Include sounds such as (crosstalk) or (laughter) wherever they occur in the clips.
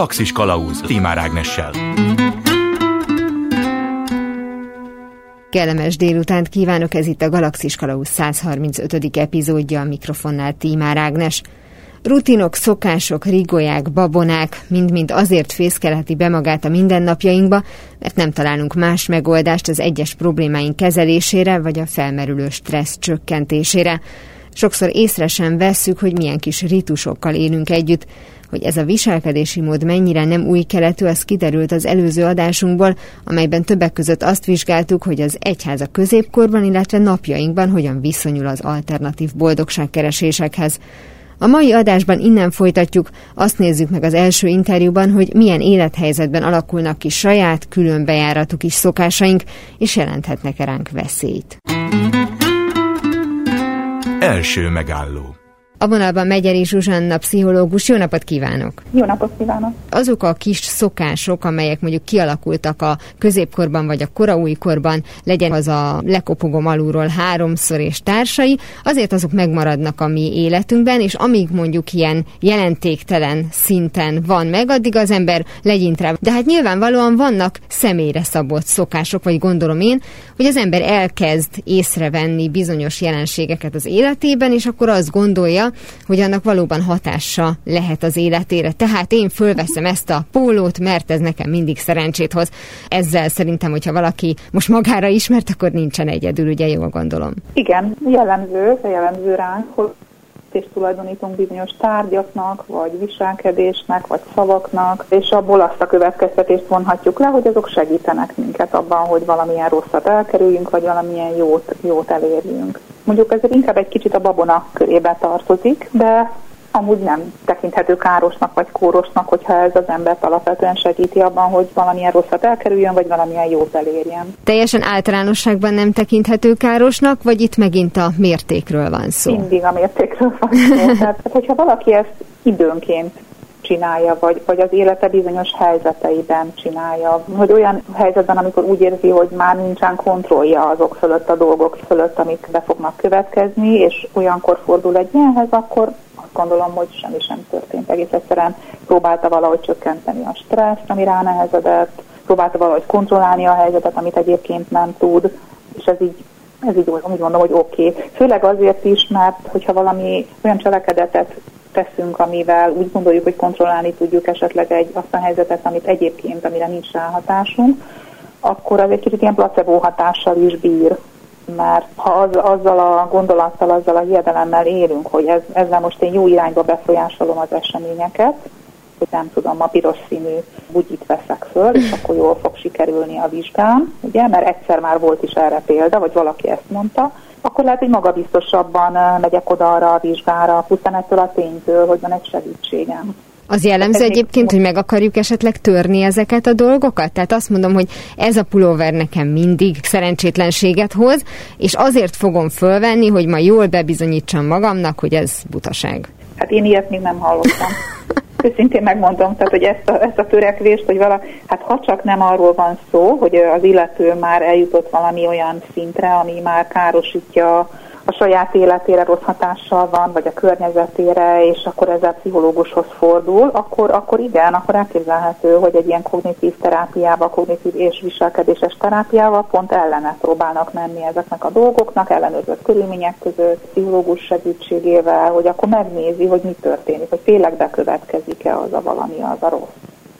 Galaxis Kalauz Timár Ágnessel. Kellemes délutánt kívánok, ez itt a Galaxis Kalauz 135. epizódja, a mikrofonnál Tímár Ágnes. Rutinok, szokások, rigóják, babonák mind-mind azért fészkelheti be magát a mindennapjainkba, mert nem találunk más megoldást az egyes problémáink kezelésére vagy a felmerülő stressz csökkentésére. Sokszor észre sem vesszük, hogy milyen kis ritusokkal élünk együtt, hogy ez a viselkedési mód mennyire nem új keletű, az kiderült az előző adásunkból, amelyben többek között azt vizsgáltuk, hogy az egyház a középkorban, illetve napjainkban hogyan viszonyul az alternatív boldogságkeresésekhez. A mai adásban innen folytatjuk, azt nézzük meg az első interjúban, hogy milyen élethelyzetben alakulnak ki saját, külön bejáratú kis szokásaink, és jelenthetnek-e ránk veszélyt. Első megálló a vonalban Megyeri Zsuzsanna, pszichológus. Jó napot kívánok! Jó napot kívánok! Azok a kis szokások, amelyek mondjuk kialakultak a középkorban vagy a koraújkorban, legyen az a lekopogom alulról háromszor és társai, azért azok megmaradnak a mi életünkben, és amíg mondjuk ilyen jelentéktelen szinten van meg, addig az ember legyint rá. De hát nyilvánvalóan vannak személyre szabott szokások, vagy gondolom én, hogy az ember elkezd észrevenni bizonyos jelenségeket az életében, és akkor azt gondolja, hogy annak valóban hatása lehet az életére. Tehát én fölveszem ezt a pólót, mert ez nekem mindig szerencsét hoz. Ezzel szerintem, hogyha valaki most magára ismert, akkor nincsen egyedül, ugye jól gondolom. Igen, jellemző, jellemző ránk, hogy és tulajdonítunk bizonyos tárgyaknak, vagy viselkedésnek, vagy szavaknak, és abból azt a következtetést vonhatjuk le, hogy azok segítenek minket abban, hogy valamilyen rosszat elkerüljünk, vagy valamilyen jót, jót elérjünk. Mondjuk ez inkább egy kicsit a babona körébe tartozik, de amúgy nem tekinthető károsnak vagy kórosnak, hogyha ez az embert alapvetően segíti abban, hogy valamilyen rosszat elkerüljön, vagy valamilyen jót elérjen. Teljesen általánosságban nem tekinthető károsnak, vagy itt megint a mértékről van szó? Mindig a mértékről van szó. (laughs) Tehát, hogyha valaki ezt időnként csinálja, vagy, vagy az élete bizonyos helyzeteiben csinálja. Hogy olyan helyzetben, amikor úgy érzi, hogy már nincsen kontrollja azok fölött, a dolgok fölött, amik be fognak következni, és olyankor fordul egy ilyenhez, akkor azt gondolom, hogy semmi sem történt. Egész egyszerűen próbálta valahogy csökkenteni a stresszt, ami ránehezedett, próbálta valahogy kontrollálni a helyzetet, amit egyébként nem tud, és ez így ez így úgy mondom, hogy oké. Okay. Főleg azért is, mert hogyha valami olyan cselekedetet teszünk, amivel úgy gondoljuk, hogy kontrollálni tudjuk esetleg egy azt a helyzetet, amit egyébként, amire nincs ráhatásunk, akkor az egy kicsit ilyen placebo hatással is bír. Mert ha az, azzal a gondolattal, azzal a hiedelemmel élünk, hogy ez, ezzel most én jó irányba befolyásolom az eseményeket, hogy nem tudom, ma piros színű bugyit veszek föl, és akkor jól fog sikerülni a vizsgám, ugye, mert egyszer már volt is erre példa, vagy valaki ezt mondta, akkor lehet, hogy magabiztosabban megyek oda arra a vizsgára, pusztán ettől a ténytől, hogy van egy segítségem. Az jellemző egyébként, hogy meg akarjuk esetleg törni ezeket a dolgokat? Tehát azt mondom, hogy ez a pulóver nekem mindig szerencsétlenséget hoz, és azért fogom fölvenni, hogy ma jól bebizonyítsam magamnak, hogy ez butaság. Hát én ilyet még nem hallottam. (laughs) Őszintén megmondom, tehát, hogy ezt a, ezt a törekvést, hogy vala, hát ha csak nem arról van szó, hogy az illető már eljutott valami olyan szintre, ami már károsítja a saját életére rossz hatással van, vagy a környezetére, és akkor ezzel pszichológushoz fordul, akkor, akkor igen, akkor elképzelhető, hogy egy ilyen kognitív terápiával, kognitív és viselkedéses terápiával pont ellene próbálnak menni ezeknek a dolgoknak, ellenőrzött körülmények között, pszichológus segítségével, hogy akkor megnézi, hogy mi történik, hogy tényleg bekövetkezik-e az a valami, az a rossz.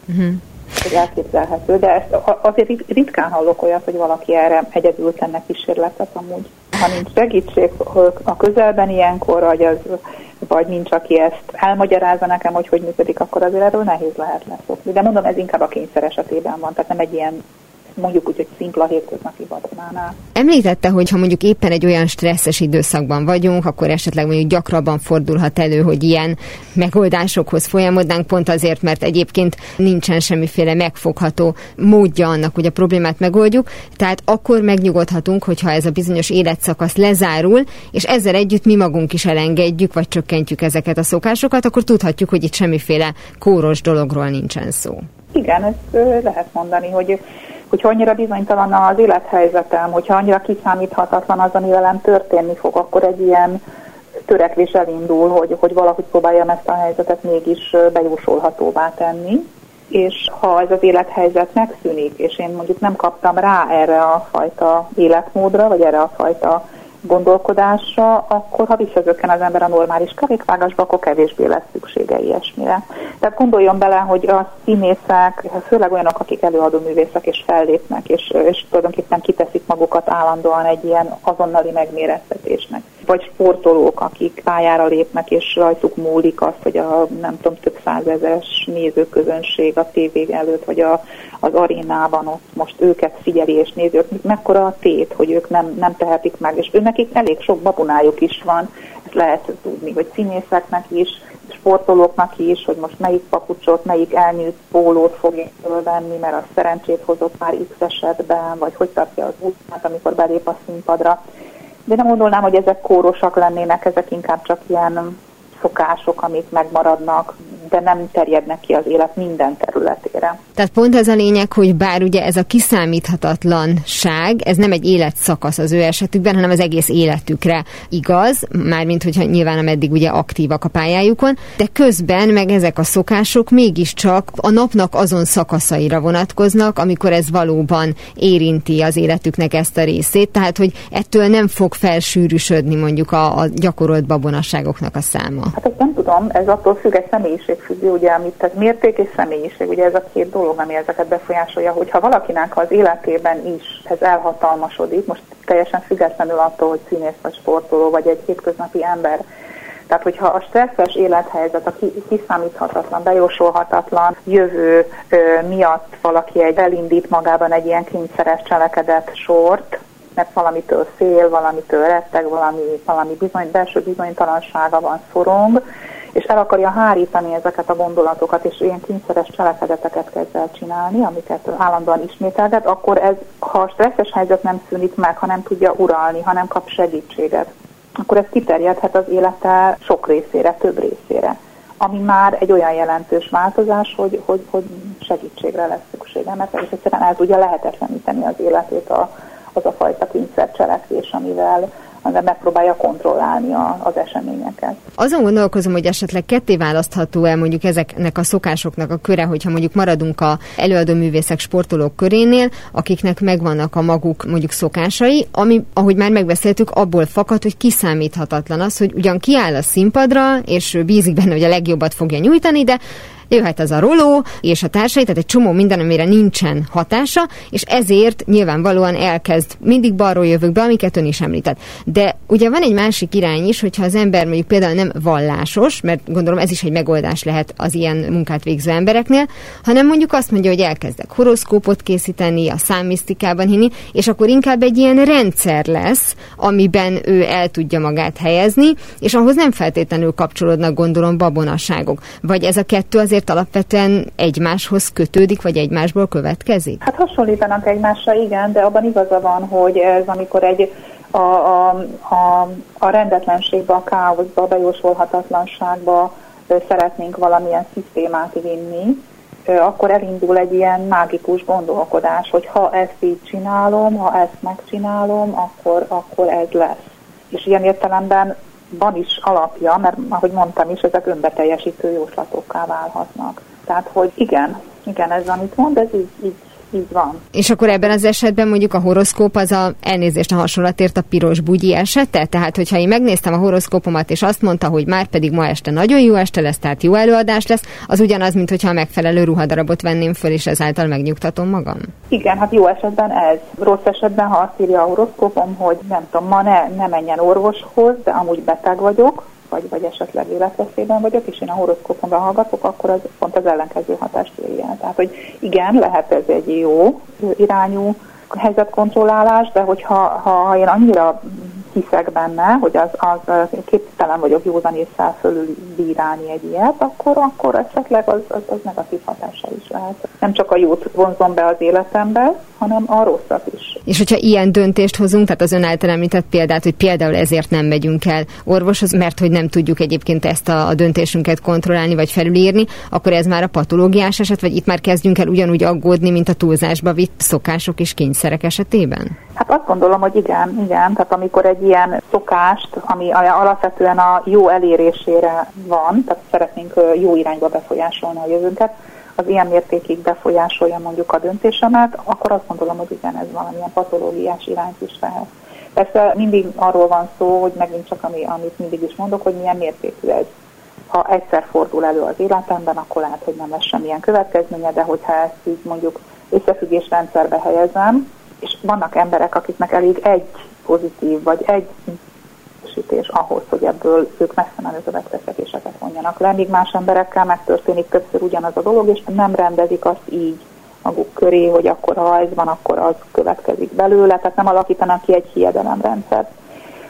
Uh-huh hogy elképzelhető, de ezt azért ritkán hallok olyat, hogy valaki erre egyedül tenne kísérletet amúgy ha nincs segítség a közelben ilyenkor, vagy, az, vagy nincs, aki ezt elmagyarázza nekem, hogy hogy működik, akkor azért erről nehéz lehet leszokni. De mondom, ez inkább a kényszer esetében van, tehát nem egy ilyen mondjuk úgy, hogy szimpla hétköznapi vadonánál. Említette, hogy ha mondjuk éppen egy olyan stresszes időszakban vagyunk, akkor esetleg mondjuk gyakrabban fordulhat elő, hogy ilyen megoldásokhoz folyamodnánk, pont azért, mert egyébként nincsen semmiféle megfogható módja annak, hogy a problémát megoldjuk. Tehát akkor megnyugodhatunk, hogyha ez a bizonyos életszakasz lezárul, és ezzel együtt mi magunk is elengedjük, vagy csökkentjük ezeket a szokásokat, akkor tudhatjuk, hogy itt semmiféle kóros dologról nincsen szó. Igen, ezt lehet mondani, hogy hogyha annyira bizonytalan az élethelyzetem, hogyha annyira kiszámíthatatlan az, ami velem történni fog, akkor egy ilyen törekvés elindul, hogy, hogy valahogy próbáljam ezt a helyzetet mégis bejósolhatóvá tenni. és ha ez az élethelyzet megszűnik, és én mondjuk nem kaptam rá erre a fajta életmódra, vagy erre a fajta gondolkodásra, akkor ha visszazökken az ember a normális kerékvágásba, akkor kevésbé lesz szüksége ilyesmire. Tehát gondoljon bele, hogy a színészek, főleg olyanok, akik előadó művészek és fellépnek, és, és tulajdonképpen kiteszik magukat állandóan egy ilyen azonnali megmérettetésnek. Vagy sportolók, akik pályára lépnek, és rajtuk múlik az, hogy a nem tudom, több százezeres nézőközönség a tévé előtt, vagy a, az arénában ott most őket figyeli és nézi, mekkora a tét, hogy ők nem, nem tehetik meg, és ő nekik elég sok babunájuk is van, ezt lehet tudni, hogy színészeknek is, sportolóknak is, hogy most melyik papucsot, melyik elnyűjt pólót fogja fölvenni, mert az szerencsét hozott már X esetben, vagy hogy tartja az útját, amikor belép a színpadra. De nem gondolnám, hogy ezek kórosak lennének, ezek inkább csak ilyen szokások, amik megmaradnak, de nem terjednek ki az élet minden területére. Tehát pont ez a lényeg, hogy bár ugye ez a kiszámíthatatlanság, ez nem egy életszakasz az ő esetükben, hanem az egész életükre igaz, mármint hogyha nyilván ameddig ugye aktívak a pályájukon, de közben meg ezek a szokások mégiscsak a napnak azon szakaszaira vonatkoznak, amikor ez valóban érinti az életüknek ezt a részét, tehát hogy ettől nem fog felsűrűsödni mondjuk a, a gyakorolt babonasságoknak a száma. Hát ezt nem tudom, ez attól függ, egy személyiségfüggő, ugye, amit tehát mérték és személyiség, ugye ez a két dolog, ami ezeket befolyásolja, hogyha valakinek az életében is ez elhatalmasodik, most teljesen függetlenül attól, hogy színész vagy sportoló, vagy egy hétköznapi ember, tehát, hogyha a stresszes élethelyzet, a kiszámíthatatlan, bejósolhatatlan jövő miatt valaki egy elindít magában egy ilyen kényszeres cselekedet sort, mert valamitől fél, valamitől retteg, valami, valami bizony, belső bizonytalansága van, szorong, és el akarja hárítani ezeket a gondolatokat, és ilyen kényszeres cselekedeteket kezd el csinálni, amiket állandóan ismételget, akkor ez, ha a stresszes helyzet nem szűnik meg, ha nem tudja uralni, ha nem kap segítséget, akkor ez kiterjedhet az élete sok részére, több részére. Ami már egy olyan jelentős változás, hogy, hogy, hogy segítségre lesz szüksége, mert egyszerűen el tudja lehetetleníteni az életét a, az a fajta kényszercselekvés, amivel hanem megpróbálja kontrollálni a, az eseményeket. Azon gondolkozom, hogy esetleg ketté választható el mondjuk ezeknek a szokásoknak a köre, hogyha mondjuk maradunk a előadó művészek, sportolók körénél, akiknek megvannak a maguk mondjuk szokásai, ami, ahogy már megbeszéltük, abból fakad, hogy kiszámíthatatlan az, hogy ugyan kiáll a színpadra, és bízik benne, hogy a legjobbat fogja nyújtani, de jöhet az a roló és a társai, tehát egy csomó minden, amire nincsen hatása, és ezért nyilvánvalóan elkezd mindig balról jövök be, amiket ön is említett. De ugye van egy másik irány is, hogyha az ember mondjuk például nem vallásos, mert gondolom ez is egy megoldás lehet az ilyen munkát végző embereknél, hanem mondjuk azt mondja, hogy elkezdek horoszkópot készíteni, a számmisztikában hinni, és akkor inkább egy ilyen rendszer lesz, amiben ő el tudja magát helyezni, és ahhoz nem feltétlenül kapcsolódnak gondolom babonasságok. Vagy ez a kettő azért azért alapvetően egymáshoz kötődik, vagy egymásból következik? Hát hasonlítanak egymásra, igen, de abban igaza van, hogy ez amikor egy a, a, a, a rendetlenségbe, a káoszba, a bejósolhatatlanságba szeretnénk valamilyen szisztémát vinni, akkor elindul egy ilyen mágikus gondolkodás, hogy ha ezt így csinálom, ha ezt megcsinálom, akkor, akkor ez lesz. És ilyen értelemben van is alapja, mert ahogy mondtam is, ezek önbeteljesítő jóslatokká válhatnak. Tehát, hogy igen, igen, ez amit mond, ez így, így így van. És akkor ebben az esetben mondjuk a horoszkóp az a elnézést a hasonlatért a piros bugyi esete? Tehát, hogyha én megnéztem a horoszkópomat, és azt mondta, hogy már pedig ma este nagyon jó este lesz, tehát jó előadás lesz, az ugyanaz, mint hogyha a megfelelő ruhadarabot venném föl, és ezáltal megnyugtatom magam? Igen, hát jó esetben ez. Rossz esetben, ha azt írja a horoszkópom, hogy nem tudom, ma ne, ne menjen orvoshoz, de amúgy beteg vagyok, vagy, vagy esetleg életveszélyben vagyok, és én a horoszkópomra hallgatok, akkor az pont az ellenkező hatást éri el. Tehát, hogy igen, lehet ez egy jó irányú helyzetkontrollálás, de hogyha ha én annyira hiszek benne, hogy az, az képtelen vagyok józan észre fölül bírálni egy ilyet, akkor, akkor esetleg az, az, az negatív hatása is lehet. Nem csak a jót vonzom be az életembe, hanem a rosszat is. És hogyha ilyen döntést hozunk, tehát az ön által említett példát, hogy például ezért nem megyünk el orvoshoz, mert hogy nem tudjuk egyébként ezt a, a döntésünket kontrollálni vagy felülírni, akkor ez már a patológiás eset, vagy itt már kezdjünk el ugyanúgy aggódni, mint a túlzásba vitt szokások és kényszerek esetében? Hát azt gondolom, hogy igen, igen. Tehát amikor egy ilyen szokást, ami alapvetően a jó elérésére van, tehát szeretnénk jó irányba befolyásolni a jövőnket, az ilyen mértékig befolyásolja mondjuk a döntésemet, akkor azt gondolom, hogy igen, ez valamilyen patológiás irányt is vehet. Persze mindig arról van szó, hogy megint csak ami, amit mindig is mondok, hogy milyen mértékű egy. Ha egyszer fordul elő az életemben, akkor lehet, hogy nem lesz semmilyen következménye, de hogyha ezt így mondjuk összefüggés rendszerbe helyezem, és vannak emberek, akiknek elég egy pozitív, vagy egy sütés ahhoz, hogy ebből ők messze menő következtetéseket vonjanak le, míg más emberekkel megtörténik többször ugyanaz a dolog, és nem rendezik azt így maguk köré, hogy akkor ha ez van, akkor az következik belőle, tehát nem alakítanak ki egy hiedelemrendszert.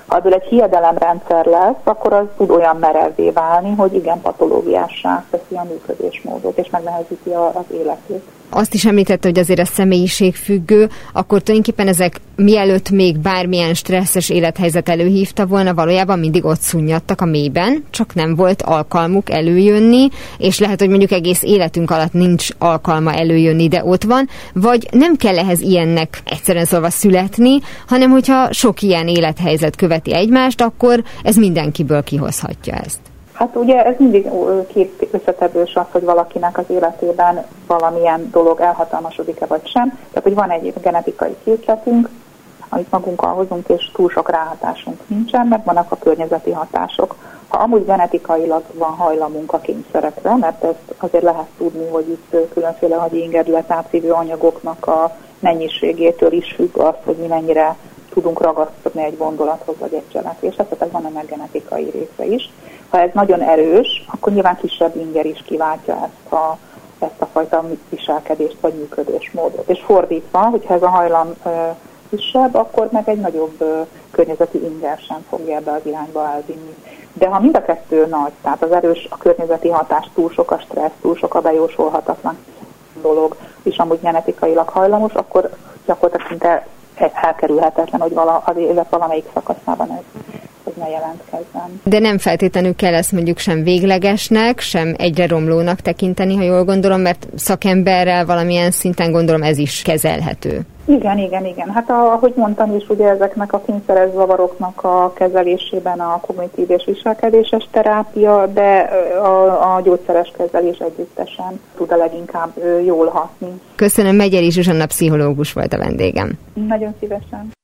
Ha ebből egy hiedelemrendszer lesz, akkor az tud olyan merevvé válni, hogy igen, patológiássá teszi a működésmódot, és megnehezíti az életét azt is említette, hogy azért a személyiség függő, akkor tulajdonképpen ezek mielőtt még bármilyen stresszes élethelyzet előhívta volna, valójában mindig ott szunnyadtak a mélyben, csak nem volt alkalmuk előjönni, és lehet, hogy mondjuk egész életünk alatt nincs alkalma előjönni, de ott van, vagy nem kell ehhez ilyennek egyszerűen szólva születni, hanem hogyha sok ilyen élethelyzet követi egymást, akkor ez mindenkiből kihozhatja ezt. Hát ugye ez mindig két összetevős az, hogy valakinek az életében valamilyen dolog elhatalmasodik-e vagy sem. Tehát, hogy van egy genetikai készletünk, amit magunkkal hozunk, és túl sok ráhatásunk nincsen, mert vannak a környezeti hatások. Ha amúgy genetikailag van hajlamunk a kényszerekre, mert ezt azért lehet tudni, hogy itt különféle hagyi ingerület átszívő anyagoknak a mennyiségétől is függ az, hogy mi mennyire tudunk ragaszkodni egy gondolathoz vagy egy cselekvéshez, tehát van ennek genetikai része is. Ha ez nagyon erős, akkor nyilván kisebb inger is kiváltja ezt a, ezt a fajta viselkedést vagy működésmódot. És fordítva, hogyha ez a hajlam kisebb, akkor meg egy nagyobb környezeti inger sem fogja ebbe az irányba elvinni. De ha mind a kettő nagy, tehát az erős a környezeti hatás, túl sok a stressz, túl sok a bejósolhatatlan dolog, és amúgy genetikailag hajlamos, akkor gyakorlatilag szinte elkerülhetetlen, hogy vala, az élet valamelyik szakaszában ez, ez ne jelentkezzen. De nem feltétlenül kell ezt mondjuk sem véglegesnek, sem egyre romlónak tekinteni, ha jól gondolom, mert szakemberrel valamilyen szinten gondolom ez is kezelhető. Igen, igen, igen. Hát ahogy mondtam is, ugye ezeknek a kényszeres zavaroknak a kezelésében a kognitív és viselkedéses terápia, de a, a gyógyszeres kezelés együttesen tud a leginkább jól hatni. Köszönöm, Megyeri Zsuzsanna pszichológus volt a vendégem. Nagyon szívesen.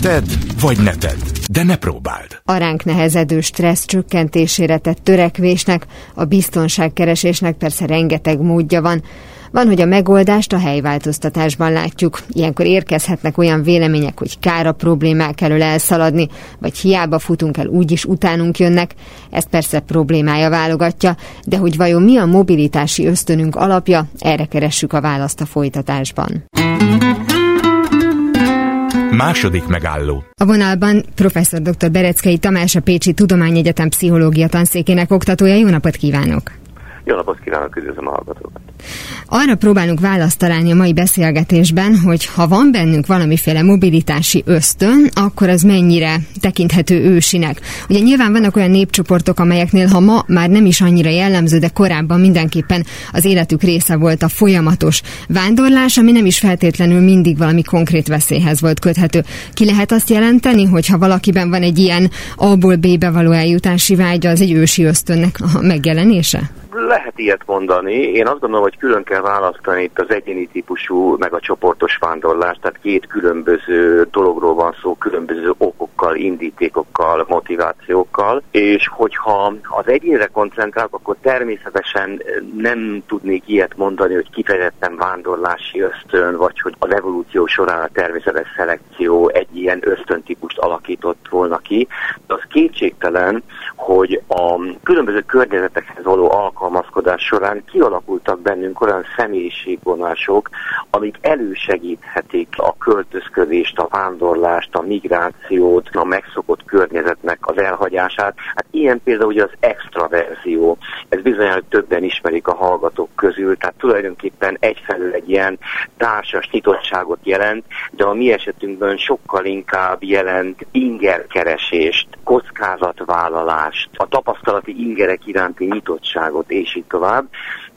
Tedd, vagy ne tedd, de ne próbáld. A ránk nehezedő stressz csökkentésére tett törekvésnek, a biztonságkeresésnek persze rengeteg módja van, van, hogy a megoldást a helyváltoztatásban látjuk. Ilyenkor érkezhetnek olyan vélemények, hogy kár a problémák elől elszaladni, vagy hiába futunk el, úgyis utánunk jönnek. Ezt persze problémája válogatja, de hogy vajon mi a mobilitási ösztönünk alapja, erre keressük a választ a folytatásban. Második megálló. A vonalban professzor dr. Bereckei Tamás, a Pécsi Tudományegyetem pszichológia tanszékének oktatója. Jó napot kívánok! Jó napot kívánok, üdvözlöm a hallgatókat! Arra próbálunk választ találni a mai beszélgetésben, hogy ha van bennünk valamiféle mobilitási ösztön, akkor az mennyire tekinthető ősinek. Ugye nyilván vannak olyan népcsoportok, amelyeknél ha ma már nem is annyira jellemző, de korábban mindenképpen az életük része volt a folyamatos vándorlás, ami nem is feltétlenül mindig valami konkrét veszélyhez volt köthető. Ki lehet azt jelenteni, hogy ha valakiben van egy ilyen A-ból B-be való eljutási vágya, az egy ősi ösztönnek a megjelenése? Lehet ilyet mondani. Én azt gondolom, hogy külön kell választani itt az egyéni típusú, meg a csoportos vándorlást, tehát két különböző dologról van szó, különböző okokkal, indítékokkal, motivációkkal, és hogyha az egyénre koncentrálok, akkor természetesen nem tudnék ilyet mondani, hogy kifejezetten vándorlási ösztön, vagy hogy az evolúció során a természetes szelekció egy ilyen ösztöntípust alakított volna ki. De az kétségtelen, hogy a különböző környezetekhez való alkalmazkodás során kialakultak bennünk olyan személyiségvonások, amik elősegíthetik a költözködést, a vándorlást, a migrációt, a megszokott környezetnek az elhagyását. Hát ilyen például ugye az extraverzió. Ez bizonyára többen ismerik a hallgatók közül, tehát tulajdonképpen egyfelől egy ilyen társas nyitottságot jelent, de a mi esetünkben sokkal inkább jelent ingerkeresést, kockázatvállalást, a tapasztalati ingerek iránti nyitottságot, és így tovább.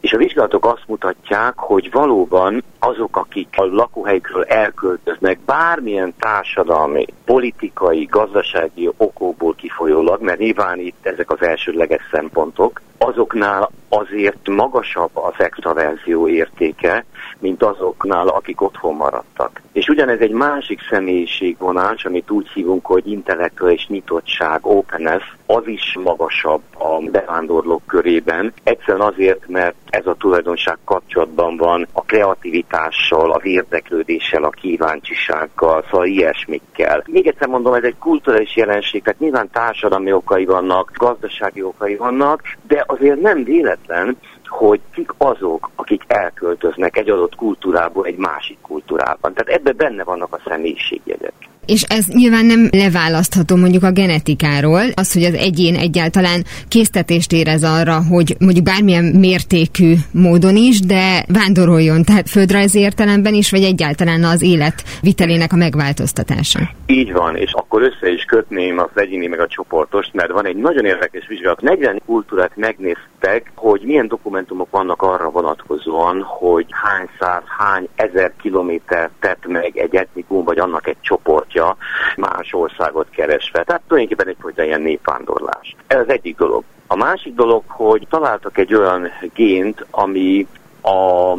És a vizsgálatok azt mutatják, hogy valóban azok, akik a lakóhelyükről elköltöznek bármilyen társadalmi, politikai, gazdasági okokból kifolyólag, mert nyilván itt ezek az elsődleges szempontok, azoknál azért magasabb az extraverzió értéke, mint azoknál, akik otthon maradtak. És ugyanez egy másik személyiségvonás, amit úgy hívunk, hogy intellektuális nyitottság, openness, az is magasabb a bevándorlók körében. Egyszerűen azért, mert ez a tulajdonság kapcsolatban van a kreativitással, az érdeklődéssel, a kíváncsisággal, szóval ilyesmikkel. Még egyszer mondom, ez egy kulturális jelenség, tehát nyilván társadalmi okai vannak, gazdasági okai vannak, de azért nem véletlen, hogy kik azok, akik elköltöznek egy adott kultúrából egy másik kultúrában. Tehát ebben benne vannak a személyiségjegyek és ez nyilván nem leválasztható mondjuk a genetikáról, az, hogy az egyén egyáltalán késztetést érez arra, hogy mondjuk bármilyen mértékű módon is, de vándoroljon, tehát földrajzi értelemben is, vagy egyáltalán az élet vitelének a megváltoztatása. Így van, és akkor össze is kötném az egyéni meg a csoportos, mert van egy nagyon érdekes vizsgálat. 40 kultúrát megnéztek, hogy milyen dokumentumok vannak arra vonatkozóan, hogy hány száz, hány ezer kilométer tett meg egy etnikum, vagy annak egy csoportja útja más országot keresve. Tehát tulajdonképpen egyfajta ilyen népvándorlás. Ez az egyik dolog. A másik dolog, hogy találtak egy olyan gént, ami a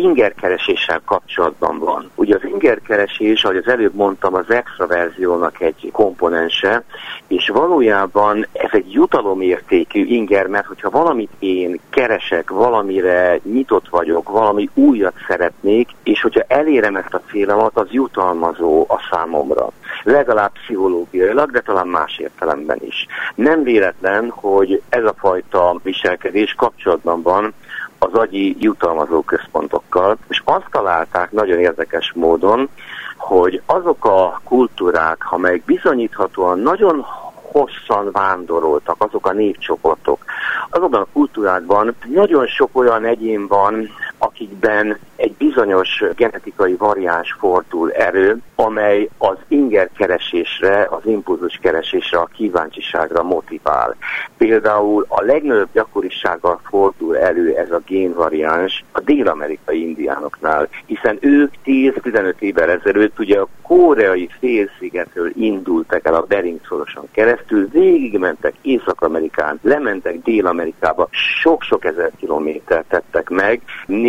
ingerkereséssel kapcsolatban van. Ugye az ingerkeresés, ahogy az előbb mondtam, az extraverziónak egy komponense, és valójában ez egy jutalomértékű inger, mert hogyha valamit én keresek, valamire nyitott vagyok, valami újat szeretnék, és hogyha elérem ezt a célomat, az jutalmazó a számomra. Legalább pszichológiailag, de talán más értelemben is. Nem véletlen, hogy ez a fajta viselkedés kapcsolatban van az agyi jutalmazó központokkal, és azt találták nagyon érdekes módon, hogy azok a kultúrák, amelyek bizonyíthatóan nagyon hosszan vándoroltak, azok a népcsoportok. Azokban a kultúrákban nagyon sok olyan egyén van, akikben egy bizonyos genetikai variáns fordul erő, amely az inger keresésre, az impulzus keresésre, a kíváncsiságra motivál. Például a legnagyobb gyakorisággal fordul elő ez a génvariáns a dél-amerikai indiánoknál, hiszen ők 10-15 évvel ezelőtt ugye a koreai félszigetről indultak el a Bering szorosan keresztül, végigmentek Észak-Amerikán, lementek Dél-Amerikába, sok-sok ezer kilométert tettek meg,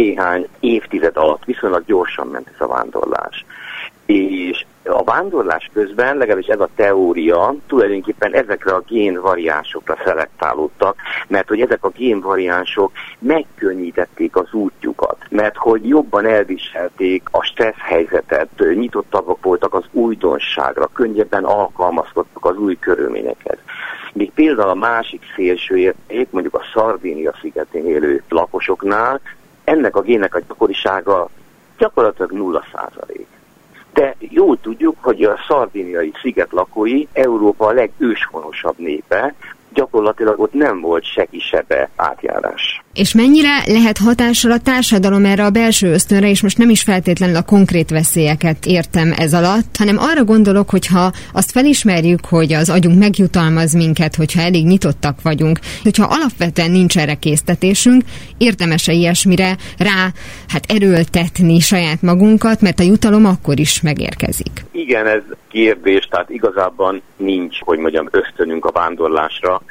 néhány évtized alatt viszonylag gyorsan ment ez a vándorlás. És a vándorlás közben, legalábbis ez a teória, tulajdonképpen ezekre a génvariánsokra szelektálódtak, mert hogy ezek a génvariánsok megkönnyítették az útjukat, mert hogy jobban elviselték a stressz helyzetet, nyitottabbak voltak az újdonságra, könnyebben alkalmazkodtak az új körülményekhez. Még például a másik szélső érték, mondjuk a Szardénia szigetén élő lakosoknál, ennek a gének a gyakorisága gyakorlatilag nulla százalék. De jól tudjuk, hogy a szardiniai sziget lakói Európa a legőshonosabb népe, gyakorlatilag ott nem volt se kisebe átjárás. És mennyire lehet hatással a társadalom erre a belső ösztönre, és most nem is feltétlenül a konkrét veszélyeket értem ez alatt, hanem arra gondolok, hogyha azt felismerjük, hogy az agyunk megjutalmaz minket, hogyha elég nyitottak vagyunk, hogyha alapvetően nincs erre késztetésünk, érdemes-e ilyesmire rá hát erőltetni saját magunkat, mert a jutalom akkor is megérkezik. Igen, ez kérdés, tehát igazában nincs, hogy mondjam, ösztönünk a vándorlásra,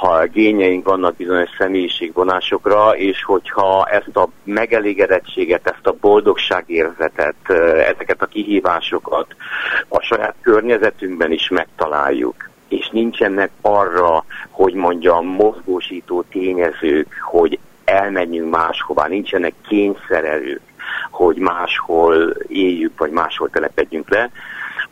ha gényeink vannak bizonyos személyiségvonásokra, és hogyha ezt a megelégedettséget, ezt a boldogságérzetet, ezeket a kihívásokat a saját környezetünkben is megtaláljuk, és nincsenek arra, hogy mondjam, mozgósító tényezők, hogy elmenjünk máshová, nincsenek kényszererők, hogy máshol éljük, vagy máshol telepedjünk le,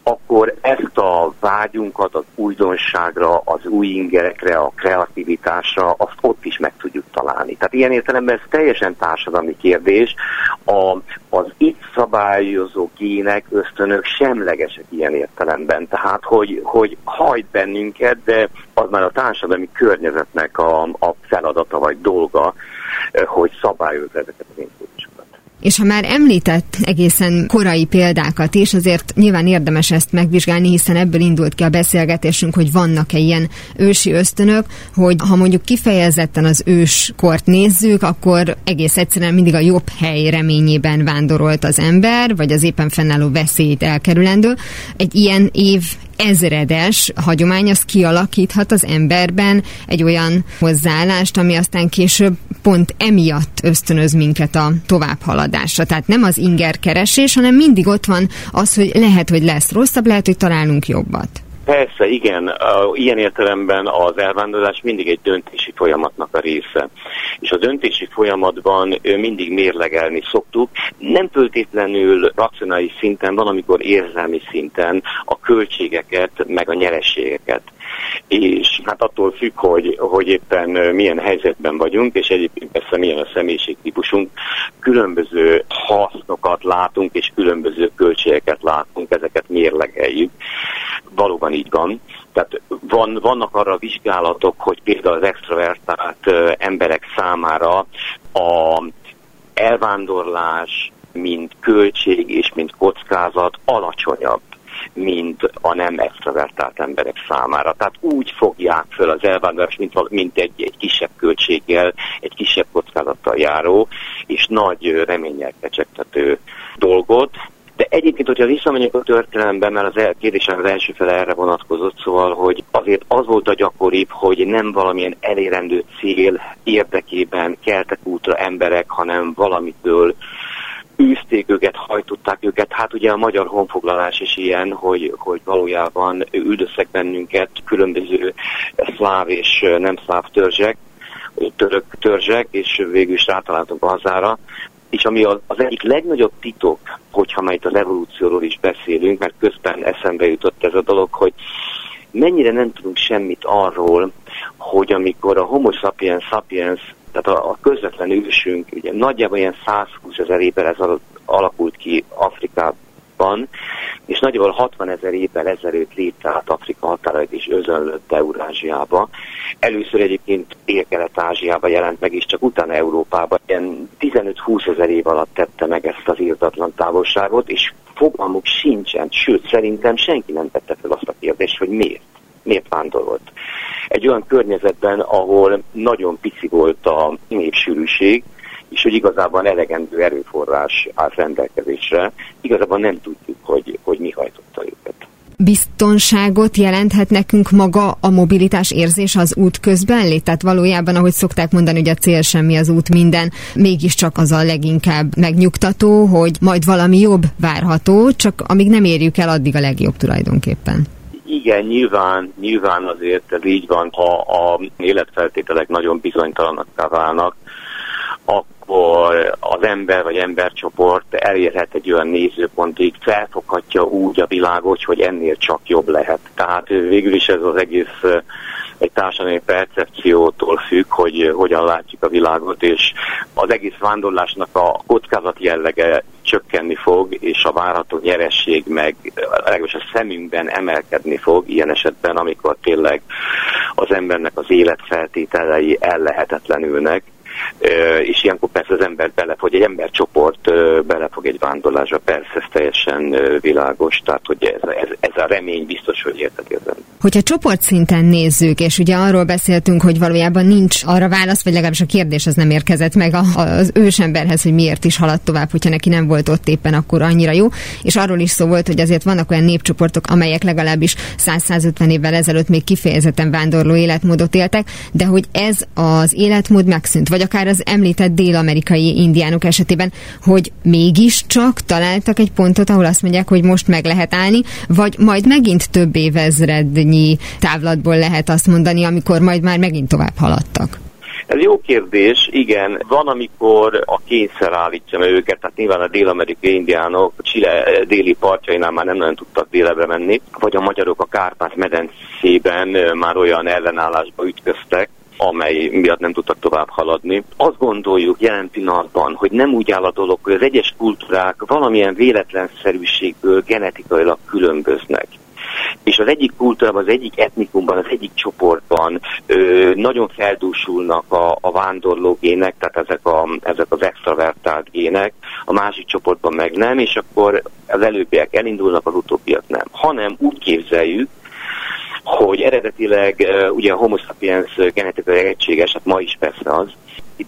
akkor ezt a vágyunkat az újdonságra, az új ingerekre, a kreativitásra, azt ott is meg tudjuk találni. Tehát ilyen értelemben ez teljesen társadalmi kérdés. A, az itt szabályozó gének, ösztönök semlegesek ilyen értelemben. Tehát, hogy, hogy hajt bennünket, de az már a társadalmi környezetnek a, a feladata vagy dolga, hogy szabályoz ezeket az impulzusokat. És ha már említett egészen korai példákat is, azért nyilván érdemes ezt megvizsgálni, hiszen ebből indult ki a beszélgetésünk, hogy vannak-e ilyen ősi ösztönök, hogy ha mondjuk kifejezetten az őskort nézzük, akkor egész egyszerűen mindig a jobb hely reményében vándorolt az ember, vagy az éppen fennálló veszélyt elkerülendő. Egy ilyen év ezredes hagyomány az kialakíthat az emberben egy olyan hozzáállást, ami aztán később pont emiatt ösztönöz minket a továbbhaladásra. Tehát nem az inger keresés, hanem mindig ott van az, hogy lehet, hogy lesz rosszabb, lehet, hogy találunk jobbat. Persze, igen. Ilyen értelemben az elvándorlás mindig egy döntési folyamatnak a része. És a döntési folyamatban mindig mérlegelni szoktuk. Nem föltétlenül racionális szinten, van, amikor érzelmi szinten a költségeket, meg a nyerességeket és hát attól függ, hogy, hogy éppen milyen helyzetben vagyunk, és egyébként persze milyen a személyiségtípusunk, különböző hasznokat látunk, és különböző költségeket látunk, ezeket mérlegeljük. Valóban így van. Tehát van, vannak arra vizsgálatok, hogy például az extravertált emberek számára a elvándorlás, mint költség és mint kockázat alacsonyabb mint a nem extravertált emberek számára. Tehát úgy fogják föl az elvándorlás, mint, mint egy, egy kisebb költséggel, egy kisebb kockázattal járó, és nagy reménnyel kecsegtető dolgot, de egyébként, hogyha visszamegyünk a történelemben, mert az kérdésem az első fele erre vonatkozott, szóval, hogy azért az volt a gyakoribb, hogy nem valamilyen elérendő cél érdekében keltek útra emberek, hanem valamitől űzték őket, hajtották őket. Hát ugye a magyar honfoglalás is ilyen, hogy, hogy valójában üldöztek bennünket különböző szláv és nem szláv törzsek, török törzsek, és végül is rátaláltunk a hazára. És ami az, egyik legnagyobb titok, hogyha majd az evolúcióról is beszélünk, mert közben eszembe jutott ez a dolog, hogy mennyire nem tudunk semmit arról, hogy amikor a homo sapiens sapiens tehát a, a közvetlen ősünk ugye nagyjából ilyen 120 ezer évvel ez alakult ki Afrikában, és nagyjából 60 ezer évvel ezelőtt lépte át Afrika határait és özönlött Eurázsiába. Először egyébként Dél-Kelet-Ázsiába jelent meg, és csak utána Európába. Ilyen 15-20 ezer év alatt tette meg ezt az írtatlan távolságot, és fogalmuk sincsen, sőt szerintem senki nem tette fel azt a kérdést, hogy miért miért vándorolt. Egy olyan környezetben, ahol nagyon pici volt a népsűrűség, és hogy igazából elegendő erőforrás áll rendelkezésre, igazából nem tudjuk, hogy, hogy mi hajtotta őket. Biztonságot jelenthet nekünk maga a mobilitás érzés az út közben Tehát valójában, ahogy szokták mondani, hogy a cél semmi az út minden, mégiscsak az a leginkább megnyugtató, hogy majd valami jobb várható, csak amíg nem érjük el, addig a legjobb tulajdonképpen. Igen, nyilván, nyilván azért ez így van, ha a életfeltételek nagyon bizonytalanakká válnak, akkor az ember vagy embercsoport elérhet egy olyan nézőpontig, felfoghatja úgy a világot, hogy ennél csak jobb lehet. Tehát végül is ez az egész egy társadalmi percepciótól függ, hogy hogyan látjuk a világot, és az egész vándorlásnak a kockázat jellege csökkenni fog, és a várható nyeresség meg legalábbis a szemünkben emelkedni fog, ilyen esetben, amikor tényleg az embernek az életfeltételei ellehetetlenülnek, és ilyenkor persze az ember belefog, egy embercsoport belefog egy vándorlásba, persze ez teljesen világos, tehát hogy ez, ez, ez a remény biztos, hogy érteti az ember. Hogyha csoportszinten nézzük, és ugye arról beszéltünk, hogy valójában nincs arra válasz, vagy legalábbis a kérdés az nem érkezett meg az ősemberhez, hogy miért is haladt tovább, hogyha neki nem volt ott éppen akkor annyira jó, és arról is szó volt, hogy azért vannak olyan népcsoportok, amelyek legalábbis 100-150 évvel ezelőtt még kifejezetten vándorló életmódot éltek, de hogy ez az életmód megszűnt, vagy akár az említett dél-amerikai indiánok esetében, hogy mégiscsak találtak egy pontot, ahol azt mondják, hogy most meg lehet állni, vagy majd megint több évezrednyi távlatból lehet azt mondani, amikor majd már megint tovább haladtak. Ez jó kérdés, igen. Van, amikor a kényszer állítja meg őket, tehát nyilván a dél-amerikai indiánok Chile déli partjainál már nem nagyon tudtak délebre menni, vagy a magyarok a Kárpát-medencében már olyan ellenállásba ütköztek, amely miatt nem tudtak tovább haladni. Azt gondoljuk jelen pillanatban, hogy nem úgy áll a dolog, hogy az egyes kultúrák valamilyen véletlenszerűségből genetikailag különböznek és az egyik kultúrában, az egyik etnikumban, az egyik csoportban ö, nagyon feldúsulnak a, a vándorló gének, tehát ezek, a, ezek az extravertált gének, a másik csoportban meg nem, és akkor az előbbiek elindulnak, az utóbbiak nem. Hanem úgy képzeljük, hogy eredetileg ugye a homo sapiens genetikai egységes, hát ma is persze az,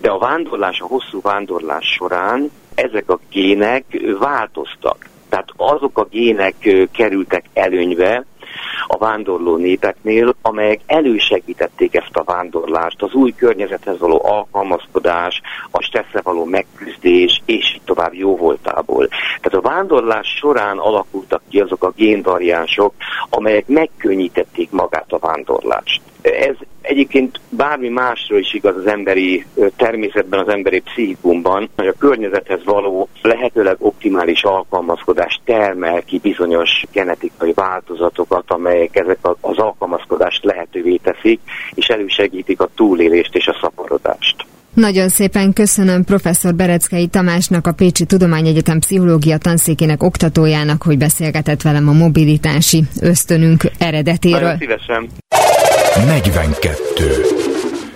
de a vándorlás, a hosszú vándorlás során ezek a gének változtak. Tehát azok a gének kerültek előnybe, a vándorló népeknél, amelyek elősegítették ezt a vándorlást, az új környezethez való alkalmazkodás, a stresszre való megküzdés, és így tovább jó voltából. Tehát a vándorlás során alakultak ki azok a génvariánsok, amelyek megkönnyítették magát a vándorlást. Ez egyébként bármi másról is igaz az emberi természetben, az emberi pszichikumban, hogy a környezethez való lehetőleg optimális alkalmazkodás termel ki bizonyos genetikai változatokat, amelyek ezek az alkalmazkodást lehetővé teszik, és elősegítik a túlélést és a szaporodást. Nagyon szépen köszönöm professzor Bereckei Tamásnak, a Pécsi Tudományegyetem pszichológia tanszékének oktatójának, hogy beszélgetett velem a mobilitási ösztönünk eredetéről. Nagyon szívesen. 42.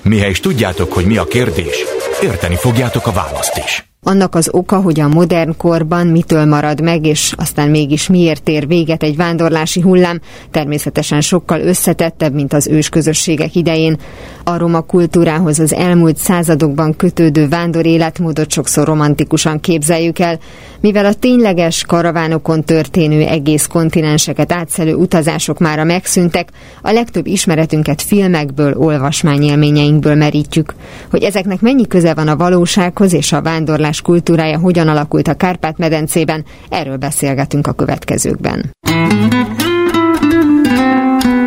Mihez tudjátok, hogy mi a kérdés, érteni fogjátok a választ is. Annak az oka, hogy a modern korban mitől marad meg, és aztán mégis miért ér véget egy vándorlási hullám, természetesen sokkal összetettebb, mint az ősközösségek idején. A roma kultúrához az elmúlt századokban kötődő vándor életmódot sokszor romantikusan képzeljük el, mivel a tényleges karavánokon történő egész kontinenseket átszelő utazások mára megszűntek, a legtöbb ismeretünket filmekből, olvasmányélményeinkből merítjük. Hogy ezeknek mennyi köze van a valósághoz és a vándorlás kultúrája hogyan alakult a Kárpát-medencében, erről beszélgetünk a következőkben.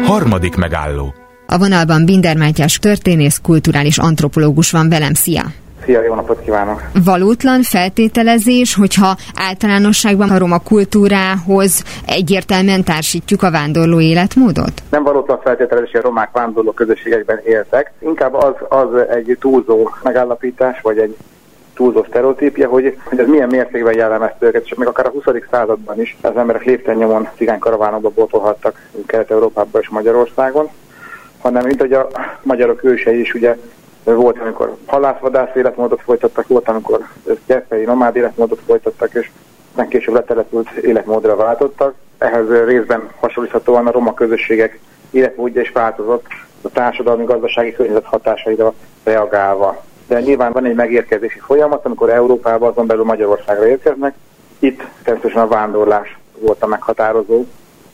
Harmadik megálló a vonalban Binder Mátyás történész, kulturális antropológus van velem. Szia! Szia, jó napot kívánok! Valótlan feltételezés, hogyha általánosságban a roma kultúrához egyértelműen társítjuk a vándorló életmódot? Nem valótlan feltételezés, hogy a romák vándorló közösségekben éltek. Inkább az, az egy túlzó megállapítás, vagy egy túlzó sztereotípia, hogy, hogy ez milyen mértékben jellemezte őket, és még akár a 20. században is az emberek lépten nyomon cigánykaravánokba botolhattak Kelet-Európában és Magyarországon hanem mint hogy a magyarok ősei is ugye volt, amikor halászvadász életmódot folytattak, volt, amikor gyerpei nomád életmódot folytattak, és nem később letelepült életmódra váltottak. Ehhez részben hasonlíthatóan a roma közösségek életmódja is változott a társadalmi gazdasági környezet hatásaira reagálva. De nyilván van egy megérkezési folyamat, amikor Európába, azon belül Magyarországra érkeznek. Itt természetesen a vándorlás volt a meghatározó,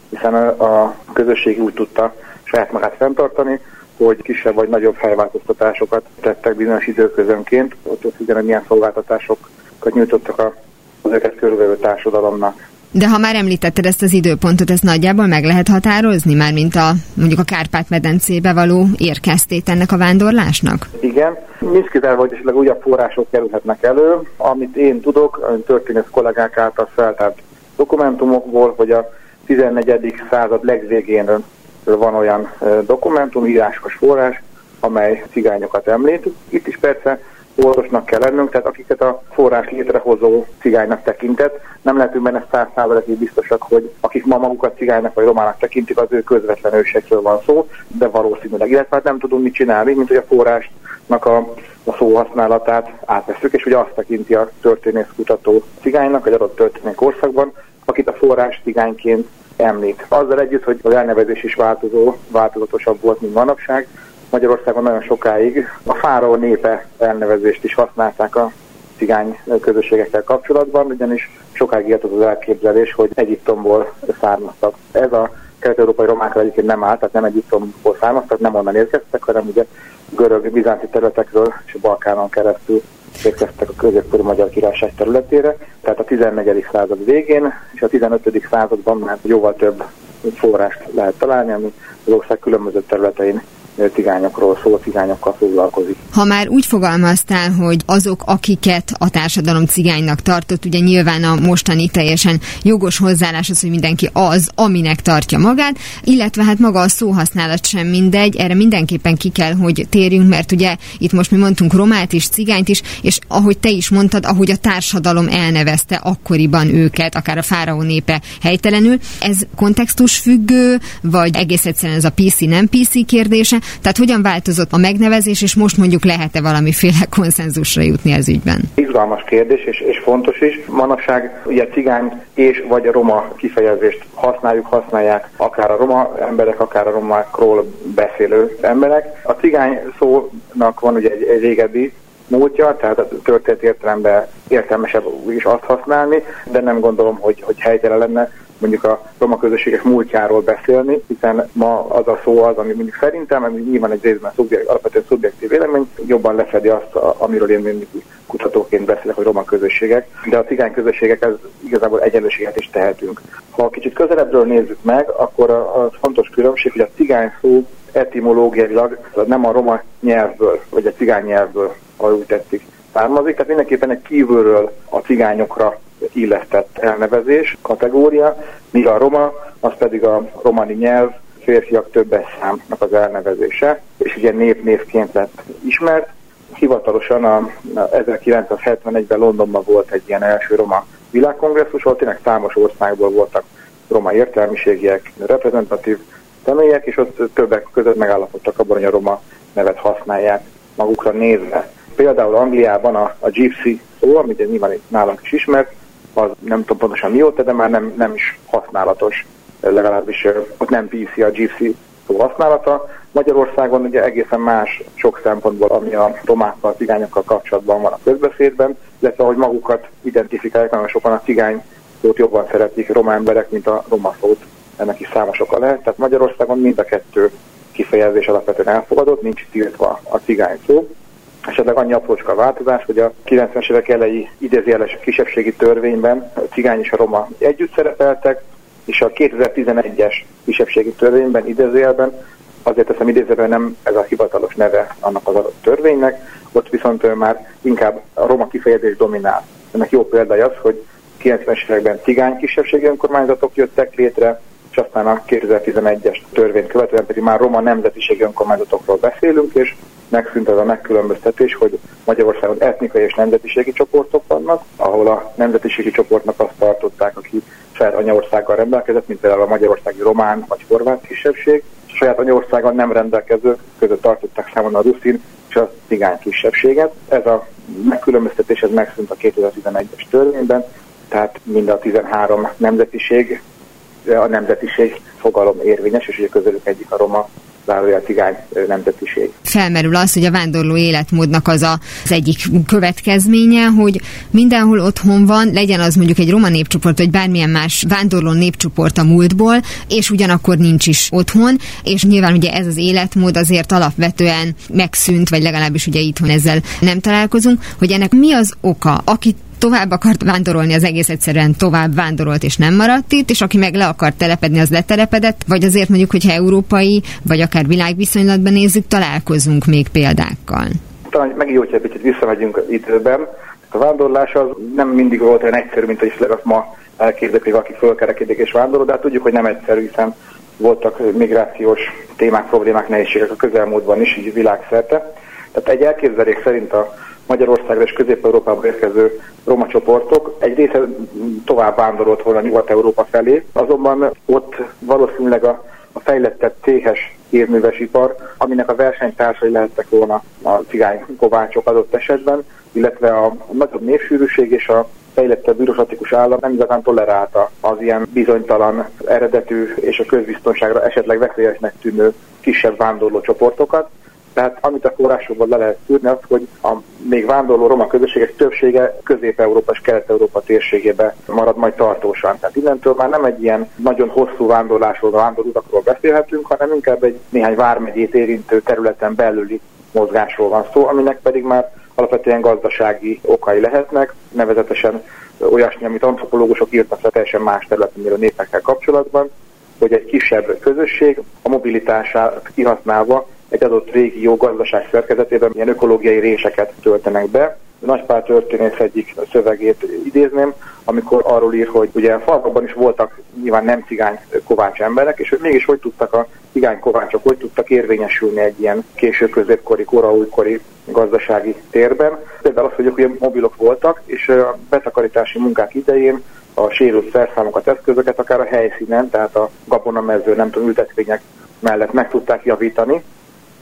hiszen a, a közösség úgy tudta saját magát fenntartani, hogy kisebb vagy nagyobb felváltoztatásokat tettek bizonyos időközönként, ott függően, hogy milyen szolgáltatásokat nyújtottak a, az őket körülvevő társadalomnak. De ha már említetted ezt az időpontot, ezt nagyjából meg lehet határozni, már mint a mondjuk a Kárpát-medencébe való érkeztét ennek a vándorlásnak? Igen. Nincs kizárva, hogy esetleg újabb források kerülhetnek elő. Amit én tudok, történész kollégák által feltárt dokumentumokból, hogy a 14. század legvégén van olyan dokumentum, írásos forrás, amely cigányokat említ. Itt is persze orvosnak kell lennünk, tehát akiket a forrás létrehozó cigánynak tekintett, nem lehetünk benne száz százalékig biztosak, hogy akik ma magukat cigánynak vagy romának tekintik, az ő közvetlen ősekről van szó, de valószínűleg. Illetve hát nem tudunk mit csinálni, mint hogy a forrásnak a, a szóhasználatát átveszük, és ugye azt tekinti a történészkutató cigánynak, egy adott történés korszakban, akit a forrás cigányként említ. Azzal együtt, hogy az elnevezés is változó, változatosabb volt, mint manapság, Magyarországon nagyon sokáig a fáraó népe elnevezést is használták a cigány közösségekkel kapcsolatban, ugyanis sokáig élt az elképzelés, hogy Egyiptomból származtak. Ez a kelet-európai romákra egyébként nem állt, tehát nem Egyiptomból származtak, nem onnan érkeztek, hanem ugye görög, bizánci területekről és a Balkánon keresztül érkeztek a középkori Magyar Királyság területére, tehát a 14. század végén, és a 15. században már jóval több forrást lehet találni, ami az ország különböző területein cigányokról szól, cigányokkal foglalkozik. Ha már úgy fogalmaztál, hogy azok, akiket a társadalom cigánynak tartott, ugye nyilván a mostani teljesen jogos hozzáállás az, hogy mindenki az, aminek tartja magát, illetve hát maga a szóhasználat sem mindegy, erre mindenképpen ki kell, hogy térjünk, mert ugye itt most mi mondtunk romát is, cigányt is, és ahogy te is mondtad, ahogy a társadalom elnevezte akkoriban őket, akár a fáraó népe helytelenül, ez kontextus függő, vagy egész egyszerűen ez a PC nem PC kérdése, tehát hogyan változott a megnevezés, és most mondjuk lehet-e valamiféle konszenzusra jutni ez ügyben? Izgalmas kérdés, és, és fontos is. Manapság ugye cigány és vagy a roma kifejezést használjuk, használják akár a roma emberek, akár a romákról beszélő emberek. A cigány szónak van ugye egy, egy régebbi múltja, tehát a történet értelemben értelmesebb is azt használni, de nem gondolom, hogy, hogy helytelen lenne mondjuk a roma közösségek múltjáról beszélni, hiszen ma az a szó az, ami mondjuk szerintem, ami nyilván egy részben szubjekt, alapvetően szubjektív vélemény, jobban lefedi azt, amiről én mindig kutatóként beszélek, hogy roma közösségek, de a cigány közösségek ez igazából egyenlőséget is tehetünk. Ha kicsit közelebbről nézzük meg, akkor a, a fontos különbség, hogy a cigány szó etimológiailag nem a roma nyelvből, vagy a cigány nyelvből, ha úgy tetszik, származik, tehát mindenképpen egy kívülről a cigányokra illesztett elnevezés, kategória, míg a roma, az pedig a romani nyelv, férfiak többes számnak az elnevezése, és ugye név-névként lett ismert. Hivatalosan a, a 1971-ben Londonban volt egy ilyen első roma világkongresszus, ahol tényleg számos országból voltak roma értelmiségiek, reprezentatív személyek, és ott többek között megállapodtak abban, hogy a roma nevet használják magukra nézve. Például Angliában a, a gypsy szó, amit nyilván nálunk is ismert, az nem tudom pontosan mióta, de már nem, nem is használatos, legalábbis ott nem PC a gypsy szó használata. Magyarországon ugye egészen más sok szempontból, ami a romákkal, cigányokkal kapcsolatban van a közbeszédben, illetve hogy magukat identifikálják, nagyon sokan a cigány szót jobban szeretik roma emberek, mint a roma szót. Ennek is számos oka lehet. Tehát Magyarországon mind a kettő kifejezés alapvetően elfogadott, nincs tiltva a cigány szó. Esetleg annyi aprócska változás, hogy a 90-es évek elejé idézéles kisebbségi törvényben a cigány és a roma együtt szerepeltek, és a 2011-es kisebbségi törvényben idézőjelben, azért teszem idézőben nem ez a hivatalos neve annak az adott törvénynek, ott viszont már inkább a roma kifejezés dominál. Ennek jó példája az, hogy 90-es években cigány kisebbségi önkormányzatok jöttek létre, és aztán a 2011-es törvényt követően pedig már roma nemzetiségi önkormányzatokról beszélünk, és megszűnt az a megkülönböztetés, hogy Magyarországon etnikai és nemzetiségi csoportok vannak, ahol a nemzetiségi csoportnak azt tartották, aki saját anyaországgal rendelkezett, mint például a magyarországi román vagy horvát kisebbség, és saját anyaországgal nem rendelkező között tartották számon a ruszin és a cigány kisebbséget. Ez a megkülönböztetés ez megszűnt a 2011-es törvényben, tehát mind a 13 nemzetiség, a nemzetiség fogalom érvényes, és ugye közülük egyik a roma zárójel cigány nemzetiség. Felmerül az, hogy a vándorló életmódnak az a, az egyik következménye, hogy mindenhol otthon van, legyen az mondjuk egy roma népcsoport, vagy bármilyen más vándorló népcsoport a múltból, és ugyanakkor nincs is otthon, és nyilván ugye ez az életmód azért alapvetően megszűnt, vagy legalábbis ugye itthon ezzel nem találkozunk, hogy ennek mi az oka, akit tovább akart vándorolni, az egész egyszerűen tovább vándorolt és nem maradt itt, és aki meg le akart telepedni, az letelepedett, vagy azért mondjuk, hogyha európai, vagy akár világviszonylatban nézzük, találkozunk még példákkal. Talán megint jó, hogy egy picit visszamegyünk időben. A vándorlás az nem mindig volt olyan egyszerű, mint hogy azt ma elképzelik, hogy valaki fölkerekedik és vándorol, de hát tudjuk, hogy nem egyszerű, hiszen voltak migrációs témák, problémák, nehézségek a közelmúltban is, így világszerte. Tehát egy elképzelés szerint a Magyarországra és Közép-Európába érkező roma csoportok egy része tovább vándorolt volna Nyugat-Európa felé, azonban ott valószínűleg a, a fejlettebb céhes hírművesipar, aminek a versenytársai lehettek volna a cigány kovácsok adott esetben, illetve a nagyobb népsűrűség és a fejlettebb bürokratikus állam nem igazán tolerálta az ilyen bizonytalan eredetű és a közbiztonságra esetleg veszélyesnek tűnő kisebb vándorló csoportokat. Tehát amit a forrásokból le lehet tudni, az, hogy a még vándorló roma közösségek többsége Közép-Európa és Kelet-Európa térségébe marad majd tartósan. Tehát innentől már nem egy ilyen nagyon hosszú vándorlásról, vándorútakról beszélhetünk, hanem inkább egy néhány vármegyét érintő területen belüli mozgásról van szó, aminek pedig már alapvetően gazdasági okai lehetnek, nevezetesen olyasmi, amit antropológusok írtak le teljesen más területen, a népekkel kapcsolatban, hogy egy kisebb közösség a mobilitását kihasználva egy adott régió gazdaság szerkezetében milyen ökológiai réseket töltenek be. Nagypár történész egyik szövegét idézném, amikor arról ír, hogy ugye a falvakban is voltak nyilván nem cigány kovács emberek, és hogy mégis hogy tudtak a cigány kovácsok, hogy tudtak érvényesülni egy ilyen késő középkori, koraújkori gazdasági térben. Például az, hogy ugye mobilok voltak, és a betakarítási munkák idején a sérült szerszámokat, eszközöket akár a helyszínen, tehát a gabonamező, nem tudom, ültetvények mellett meg tudták javítani,